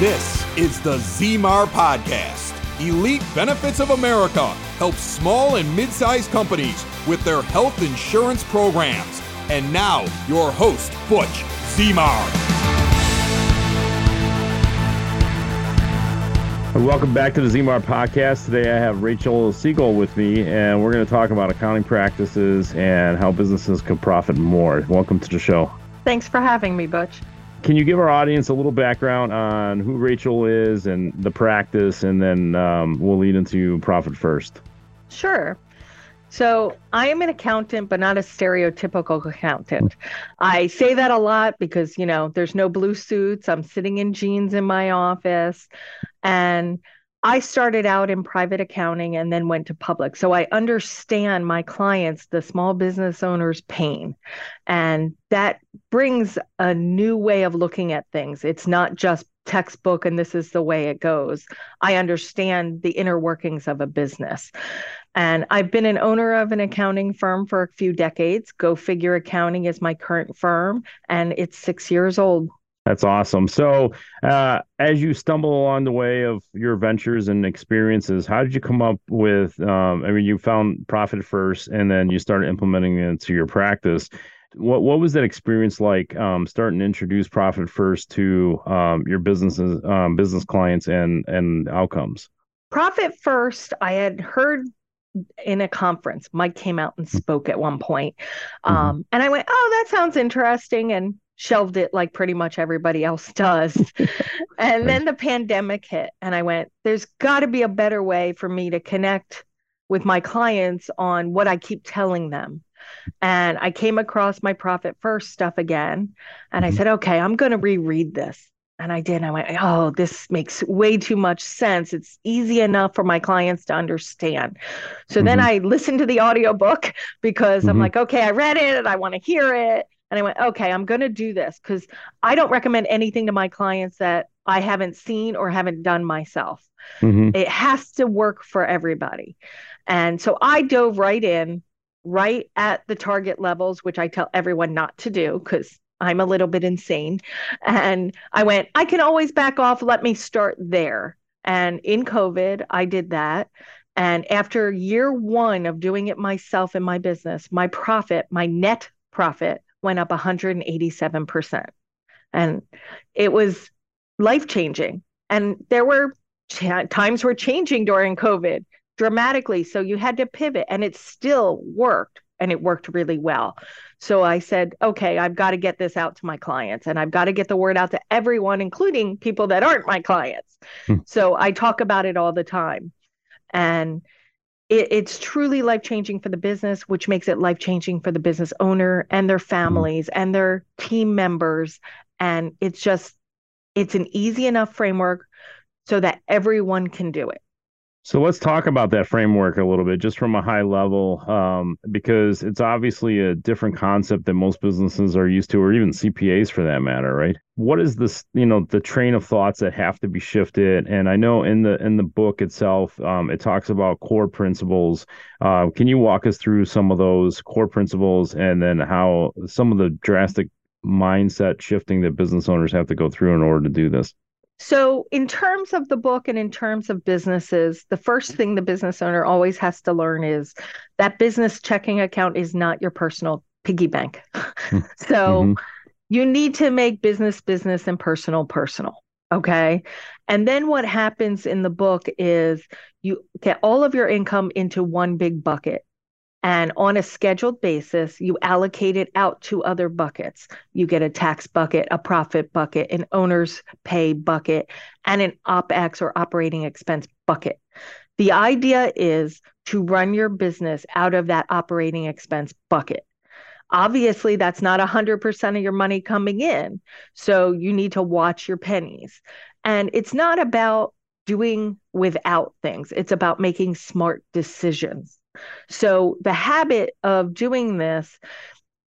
This is the Zmar Podcast. Elite Benefits of America helps small and mid sized companies with their health insurance programs. And now, your host, Butch Zmar. Welcome back to the Zmar podcast. Today I have Rachel Siegel with me, and we're going to talk about accounting practices and how businesses can profit more. Welcome to the show. Thanks for having me, Butch. Can you give our audience a little background on who Rachel is and the practice, and then um, we'll lead into profit first? Sure. So I am an accountant, but not a stereotypical accountant. I say that a lot because, you know, there's no blue suits. I'm sitting in jeans in my office. And I started out in private accounting and then went to public. So I understand my clients, the small business owners' pain. And that brings a new way of looking at things. It's not just textbook and this is the way it goes. I understand the inner workings of a business. And I've been an owner of an accounting firm for a few decades. Go Figure Accounting is my current firm, and it's six years old. That's awesome. So, uh, as you stumble along the way of your ventures and experiences, how did you come up with? Um, I mean, you found profit first, and then you started implementing it into your practice. What what was that experience like? Um, starting to introduce profit first to um, your businesses, um, business clients, and and outcomes. Profit first. I had heard in a conference. Mike came out and spoke at one point. Mm-hmm. Um, and I went, Oh, that sounds interesting. And shelved it like pretty much everybody else does. and then the pandemic hit, and I went, there's got to be a better way for me to connect with my clients on what I keep telling them. And I came across my profit first stuff again. And mm-hmm. I said, okay, I'm going to reread this. And I did. And I went, oh, this makes way too much sense. It's easy enough for my clients to understand. So mm-hmm. then I listened to the audiobook because mm-hmm. I'm like, okay, I read it and I want to hear it. And I went, okay, I'm going to do this because I don't recommend anything to my clients that I haven't seen or haven't done myself. Mm-hmm. It has to work for everybody. And so I dove right in, right at the target levels, which I tell everyone not to do because I'm a little bit insane. And I went, I can always back off. Let me start there. And in COVID, I did that. And after year one of doing it myself in my business, my profit, my net profit went up 187%. And it was life changing. And there were ch- times were changing during COVID dramatically. So you had to pivot, and it still worked and it worked really well. So I said, okay, I've got to get this out to my clients and I've got to get the word out to everyone, including people that aren't my clients. Hmm. So I talk about it all the time. And it, it's truly life changing for the business, which makes it life changing for the business owner and their families mm-hmm. and their team members. And it's just, it's an easy enough framework so that everyone can do it. So let's talk about that framework a little bit, just from a high level, um, because it's obviously a different concept that most businesses are used to, or even CPAs for that matter, right? What is this, you know, the train of thoughts that have to be shifted? And I know in the in the book itself, um, it talks about core principles. Uh, can you walk us through some of those core principles, and then how some of the drastic mindset shifting that business owners have to go through in order to do this? So, in terms of the book and in terms of businesses, the first thing the business owner always has to learn is that business checking account is not your personal piggy bank. so, mm-hmm. you need to make business business and personal personal. Okay. And then what happens in the book is you get all of your income into one big bucket. And on a scheduled basis, you allocate it out to other buckets. You get a tax bucket, a profit bucket, an owner's pay bucket, and an OPEX or operating expense bucket. The idea is to run your business out of that operating expense bucket. Obviously, that's not 100% of your money coming in. So you need to watch your pennies. And it's not about doing without things, it's about making smart decisions. So the habit of doing this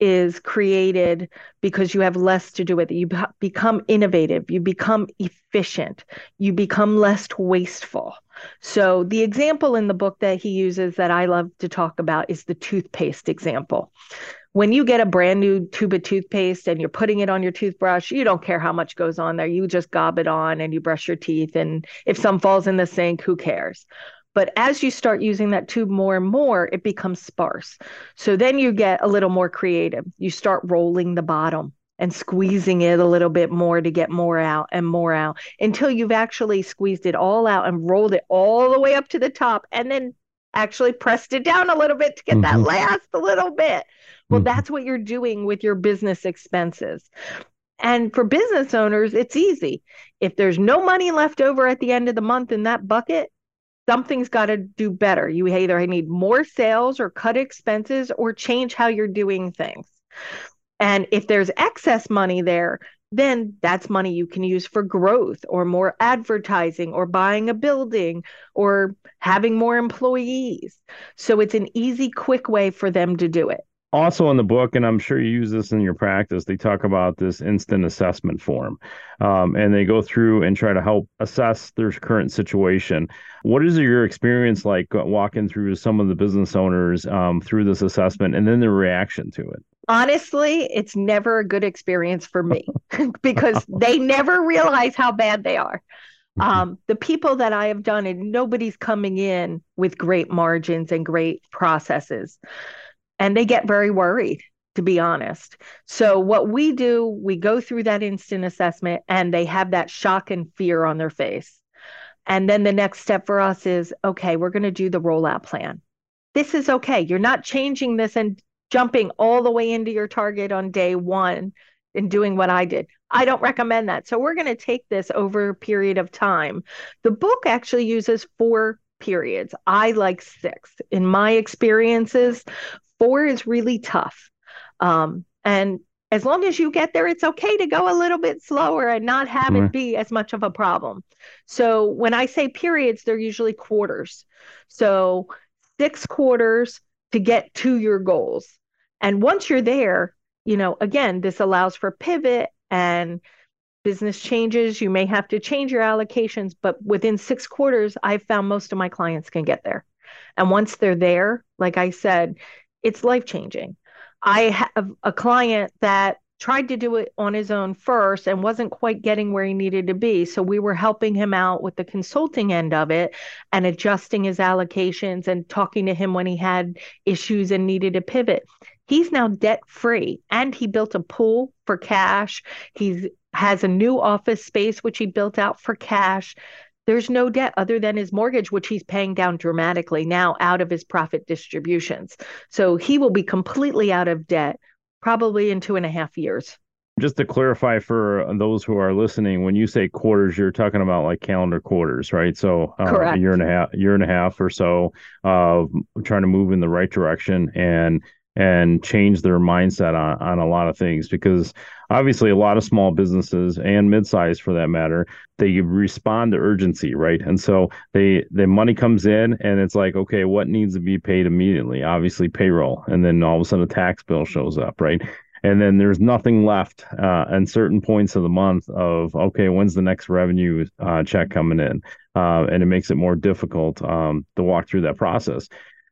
is created because you have less to do with it. You become innovative, you become efficient, you become less wasteful. So, the example in the book that he uses that I love to talk about is the toothpaste example. when you get a brand new tube of toothpaste and you're putting it on your toothbrush, you don't care how much goes on there. You just gob it on and you brush your teeth. And if some falls in the sink, who cares? But as you start using that tube more and more, it becomes sparse. So then you get a little more creative. You start rolling the bottom and squeezing it a little bit more to get more out and more out until you've actually squeezed it all out and rolled it all the way up to the top and then actually pressed it down a little bit to get mm-hmm. that last little bit. Well, mm-hmm. that's what you're doing with your business expenses. And for business owners, it's easy. If there's no money left over at the end of the month in that bucket, something's got to do better. You either need more sales or cut expenses or change how you're doing things. And if there's excess money there, then that's money you can use for growth or more advertising or buying a building or having more employees. So it's an easy, quick way for them to do it also in the book, and I'm sure you use this in your practice, they talk about this instant assessment form. Um, and they go through and try to help assess their current situation. What is your experience like walking through some of the business owners um, through this assessment and then their reaction to it? Honestly, it's never a good experience for me because they never realize how bad they are. Um, the people that I have done, and nobody's coming in with great margins and great processes and they get very worried to be honest. So what we do, we go through that instant assessment and they have that shock and fear on their face. And then the next step for us is okay, we're going to do the rollout plan. This is okay. You're not changing this and jumping all the way into your target on day 1 and doing what I did. I don't recommend that. So we're going to take this over a period of time. The book actually uses four periods. I like six. In my experiences, four is really tough. Um, and as long as you get there, it's okay to go a little bit slower and not have mm-hmm. it be as much of a problem. So when I say periods, they're usually quarters. So six quarters to get to your goals. And once you're there, you know, again, this allows for pivot and business changes. You may have to change your allocations, but within six quarters, I've found most of my clients can get there. And once they're there, like I said, it's life changing. I have a client that tried to do it on his own first and wasn't quite getting where he needed to be. So we were helping him out with the consulting end of it and adjusting his allocations and talking to him when he had issues and needed to pivot. He's now debt free and he built a pool for cash. He's has a new office space which he built out for cash there's no debt other than his mortgage, which he's paying down dramatically now out of his profit distributions. So he will be completely out of debt probably in two and a half years. Just to clarify for those who are listening, when you say quarters, you're talking about like calendar quarters, right? So uh, a year and a half, year and a half or so of trying to move in the right direction and and change their mindset on, on a lot of things because obviously a lot of small businesses and mid-sized for that matter they respond to urgency right? And so they the money comes in and it's like okay what needs to be paid immediately? Obviously payroll and then all of a sudden a tax bill shows up right? And then there's nothing left uh, certain points of the month of okay when's the next revenue uh, check coming in? Uh, and it makes it more difficult um, to walk through that process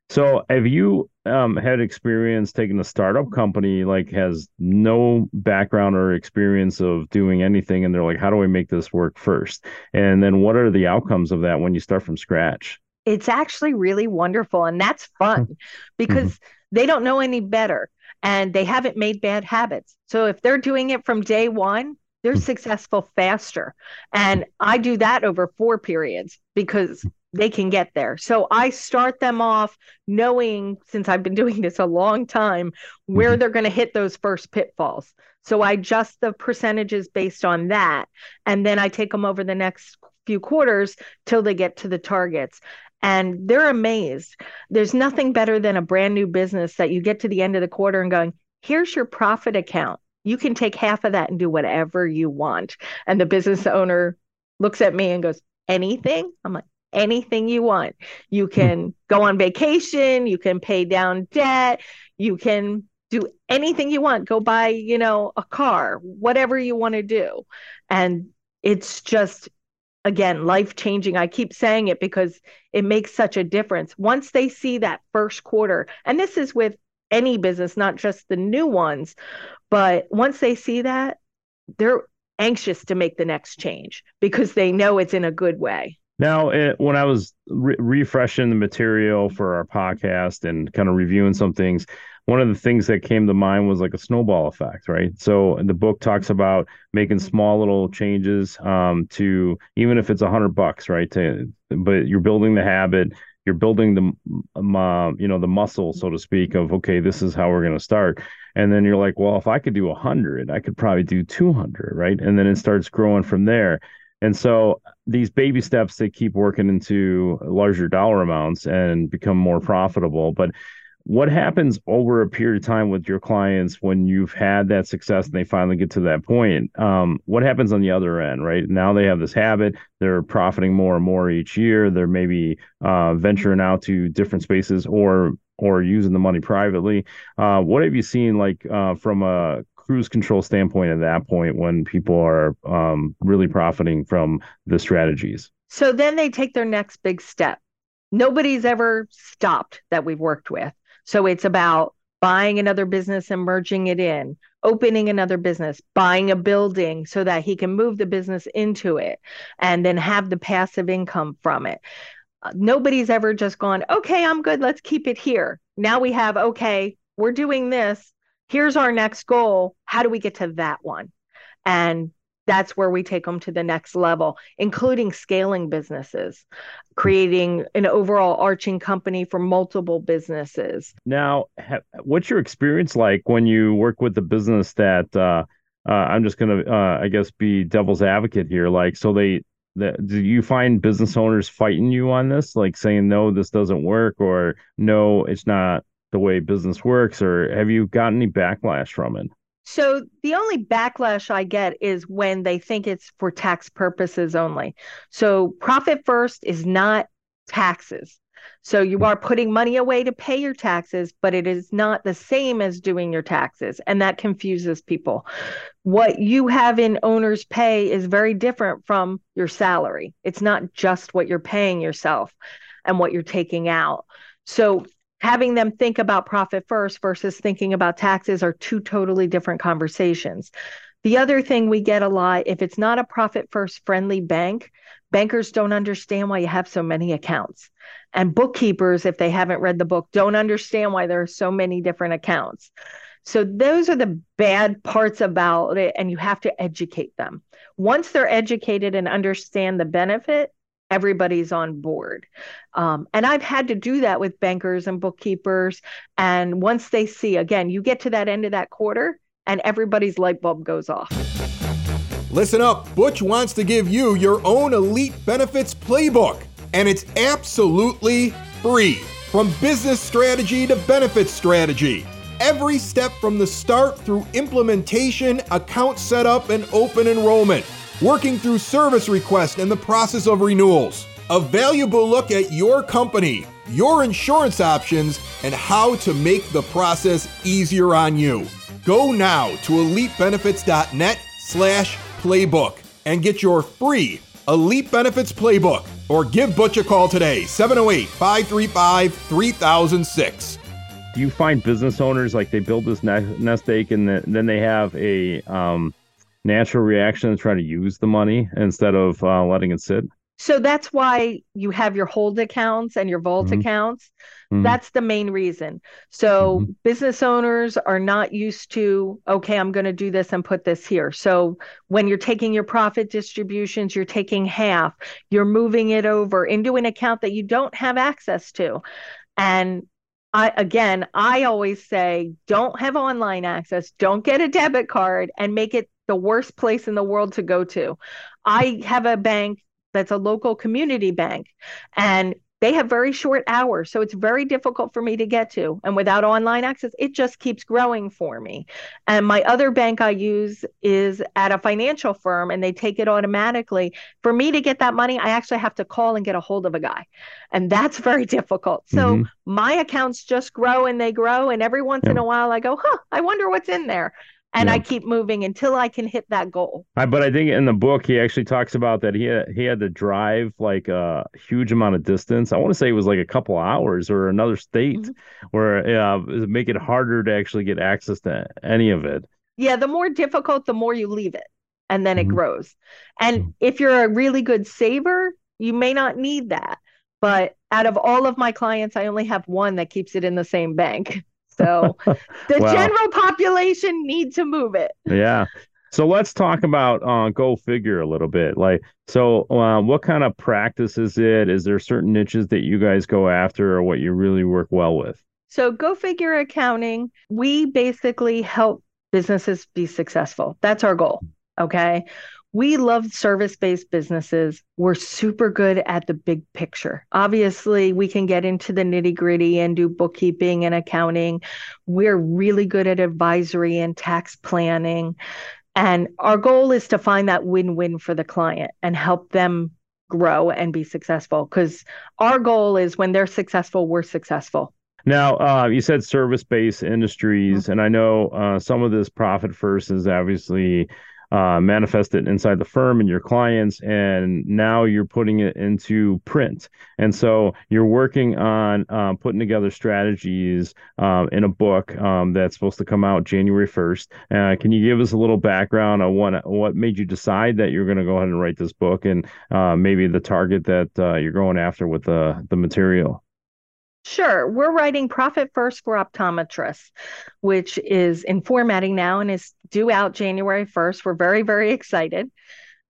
so, have you um, had experience taking a startup company like has no background or experience of doing anything, and they're like, "How do I make this work first? And then, what are the outcomes of that when you start from scratch? It's actually really wonderful, and that's fun mm-hmm. because mm-hmm. they don't know any better, and they haven't made bad habits. So, if they're doing it from day one, they're mm-hmm. successful faster. And I do that over four periods because they can get there. So I start them off knowing, since I've been doing this a long time, where mm-hmm. they're going to hit those first pitfalls. So I adjust the percentages based on that. And then I take them over the next few quarters till they get to the targets. And they're amazed. There's nothing better than a brand new business that you get to the end of the quarter and going, here's your profit account. You can take half of that and do whatever you want. And the business owner looks at me and goes, anything? I'm like, anything you want. You hmm. can go on vacation, you can pay down debt, you can do anything you want. Go buy, you know, a car, whatever you want to do. And it's just again life changing. I keep saying it because it makes such a difference. Once they see that first quarter, and this is with any business, not just the new ones. But once they see that, they're anxious to make the next change because they know it's in a good way. Now, it, when I was re- refreshing the material for our podcast and kind of reviewing some things, one of the things that came to mind was like a snowball effect, right? So the book talks about making small little changes um, to even if it's a hundred bucks, right? To, but you're building the habit, you're building the um, uh, you know the muscle, so to speak, of okay, this is how we're going to start. And then you're like, well, if I could do a hundred, I could probably do two hundred, right? And then it starts growing from there. And so these baby steps they keep working into larger dollar amounts and become more profitable. But what happens over a period of time with your clients when you've had that success and they finally get to that point? Um, what happens on the other end right? Now they have this habit they're profiting more and more each year they're maybe uh, venturing out to different spaces or or using the money privately. Uh, what have you seen like uh, from a cruise control standpoint at that point when people are um, really profiting from the strategies so then they take their next big step nobody's ever stopped that we've worked with so it's about buying another business and merging it in, opening another business, buying a building so that he can move the business into it and then have the passive income from it. Uh, nobody's ever just gone, okay, I'm good, let's keep it here. Now we have, okay, we're doing this. Here's our next goal. How do we get to that one? And that's where we take them to the next level, including scaling businesses, creating an overall arching company for multiple businesses. Now, what's your experience like when you work with a business that uh, uh, I'm just going to, uh, I guess, be devil's advocate here? Like, so they, the, do you find business owners fighting you on this, like saying no, this doesn't work, or no, it's not the way business works, or have you got any backlash from it? So the only backlash I get is when they think it's for tax purposes only. So profit first is not taxes. So you hmm. are putting money away to pay your taxes, but it is not the same as doing your taxes. And that confuses people. What you have in owner's pay is very different from your salary. It's not just what you're paying yourself and what you're taking out. So having them think about profit first versus thinking about taxes are two totally different conversations. The other thing we get a lot if it's not a profit first friendly bank, bankers don't understand why you have so many accounts. And bookkeepers, if they haven't read the book, don't understand why there are so many different accounts. So those are the bad parts about it, and you have to educate them. Once they're educated and understand the benefit, everybody's on board. Um, and I've had to do that with bankers and bookkeepers. And once they see, again, you get to that end of that quarter and everybody's light bulb goes off. Listen up, Butch wants to give you your own elite benefits playbook, and it's absolutely free. From business strategy to benefits strategy, every step from the start through implementation, account setup, and open enrollment working through service requests and the process of renewals. A valuable look at your company, your insurance options, and how to make the process easier on you. Go now to elitebenefits.net slash playbook and get your free Elite Benefits Playbook or give Butch a call today, 708 535 3006. Do you find business owners like they build this nest egg and then they have a um, natural reaction to try to use the money instead of uh, letting it sit? So that's why you have your hold accounts and your vault mm-hmm. accounts. Mm-hmm. That's the main reason. So mm-hmm. business owners are not used to, okay, I'm going to do this and put this here. So when you're taking your profit distributions, you're taking half, you're moving it over into an account that you don't have access to. And I, again, I always say don't have online access, don't get a debit card and make it the worst place in the world to go to. I have a bank that's a local community bank and they have very short hours so it's very difficult for me to get to and without online access it just keeps growing for me and my other bank i use is at a financial firm and they take it automatically for me to get that money i actually have to call and get a hold of a guy and that's very difficult so mm-hmm. my accounts just grow and they grow and every once yep. in a while i go huh i wonder what's in there and Yeah. I keep moving until I can hit that goal. I, but I think in the book he actually talks about that he had, he had to drive like a huge amount of distance. I want to say it was like a couple hours or another state Mhm. where uh, it make it harder to actually get access to any of it. Yeah, the more difficult, the more you leave it, and then it Mhm. grows. And if you're a really good saver, you may not need that. But out of all of my clients, I only have one that keeps it in the same bank. So the Wow. general population need to move it. Yeah. So let's talk about uh, Go Figure a little bit. Like, so uh, what kind of practice is it? Is there certain niches that you guys go after or what you really work well with? So Go Figure Accounting, we basically help businesses be successful. That's our goal. Okay. We love service-based businesses. We're super good at the big picture. Obviously, we can get into the nitty-gritty and do bookkeeping and accounting. We're really good at advisory and tax planning. And our goal is to find that win-win for the client and help them grow and be successful. Because our goal is when they're successful, we're successful. Now, uh, you said service-based industries, and I know uh, some of this profit first is obviously uh, it inside the firm and your clients, and now you're putting it into print. And so you're working on uh, putting together strategies um, in a book um, that's supposed to come out January 1st. Uh, can you give us a little background on what what made you decide that you're going to go ahead and write this book, and uh, maybe the target that uh, you're going after with the the material? Sure. We're writing Profit First for Optometrists, which is in formatting now and is due out January 1st. We're very, very excited.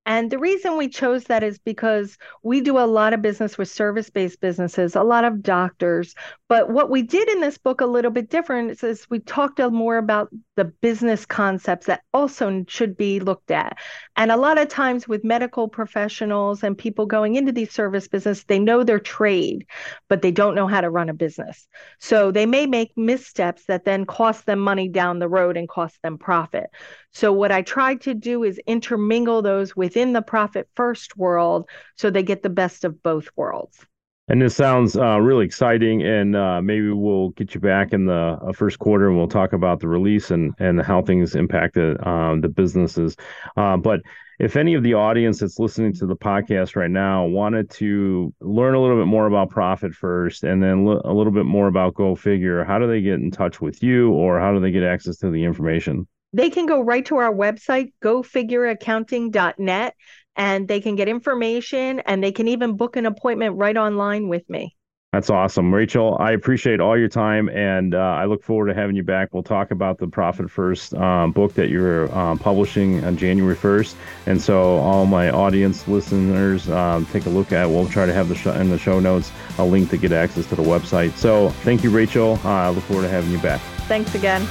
And the reason we chose that is because we do a lot of business with service based businesses, a lot of doctors. But what we did in this book a little bit different is we talked more about the business concepts that also should be looked at. And a lot of times with medical professionals and people going into these service business, they know their trade, but they don't know how to run a business. So they may make missteps that then cost them money down the road and cost them profit. So what I tried to do is intermingle those within the profit first world so they get the best of both worlds. And this sounds uh, really exciting, and uh, maybe we'll get you back in the uh, first quarter, and we'll talk about the release and and how things impacted um, the businesses. Uh, but if any of the audience that's listening to the podcast right now wanted to learn a little bit more about Profit First, and then a little bit more about Go Figure, how do they get in touch with you, or how do they get access to the information? They can go right to our website, gofigureaccounting.net, and they can get information and they can even book an appointment right online with me. That's awesome. Rachel, I appreciate all your time and uh, I look forward to having you back. We'll talk about the Profit First um, book that you're um, publishing on January 1st. And so, all my audience listeners, um, take a look at We'll try to have the show in the show notes a link to get access to the website. So, thank you, Rachel. Uh, I look forward to having you back. Thanks again.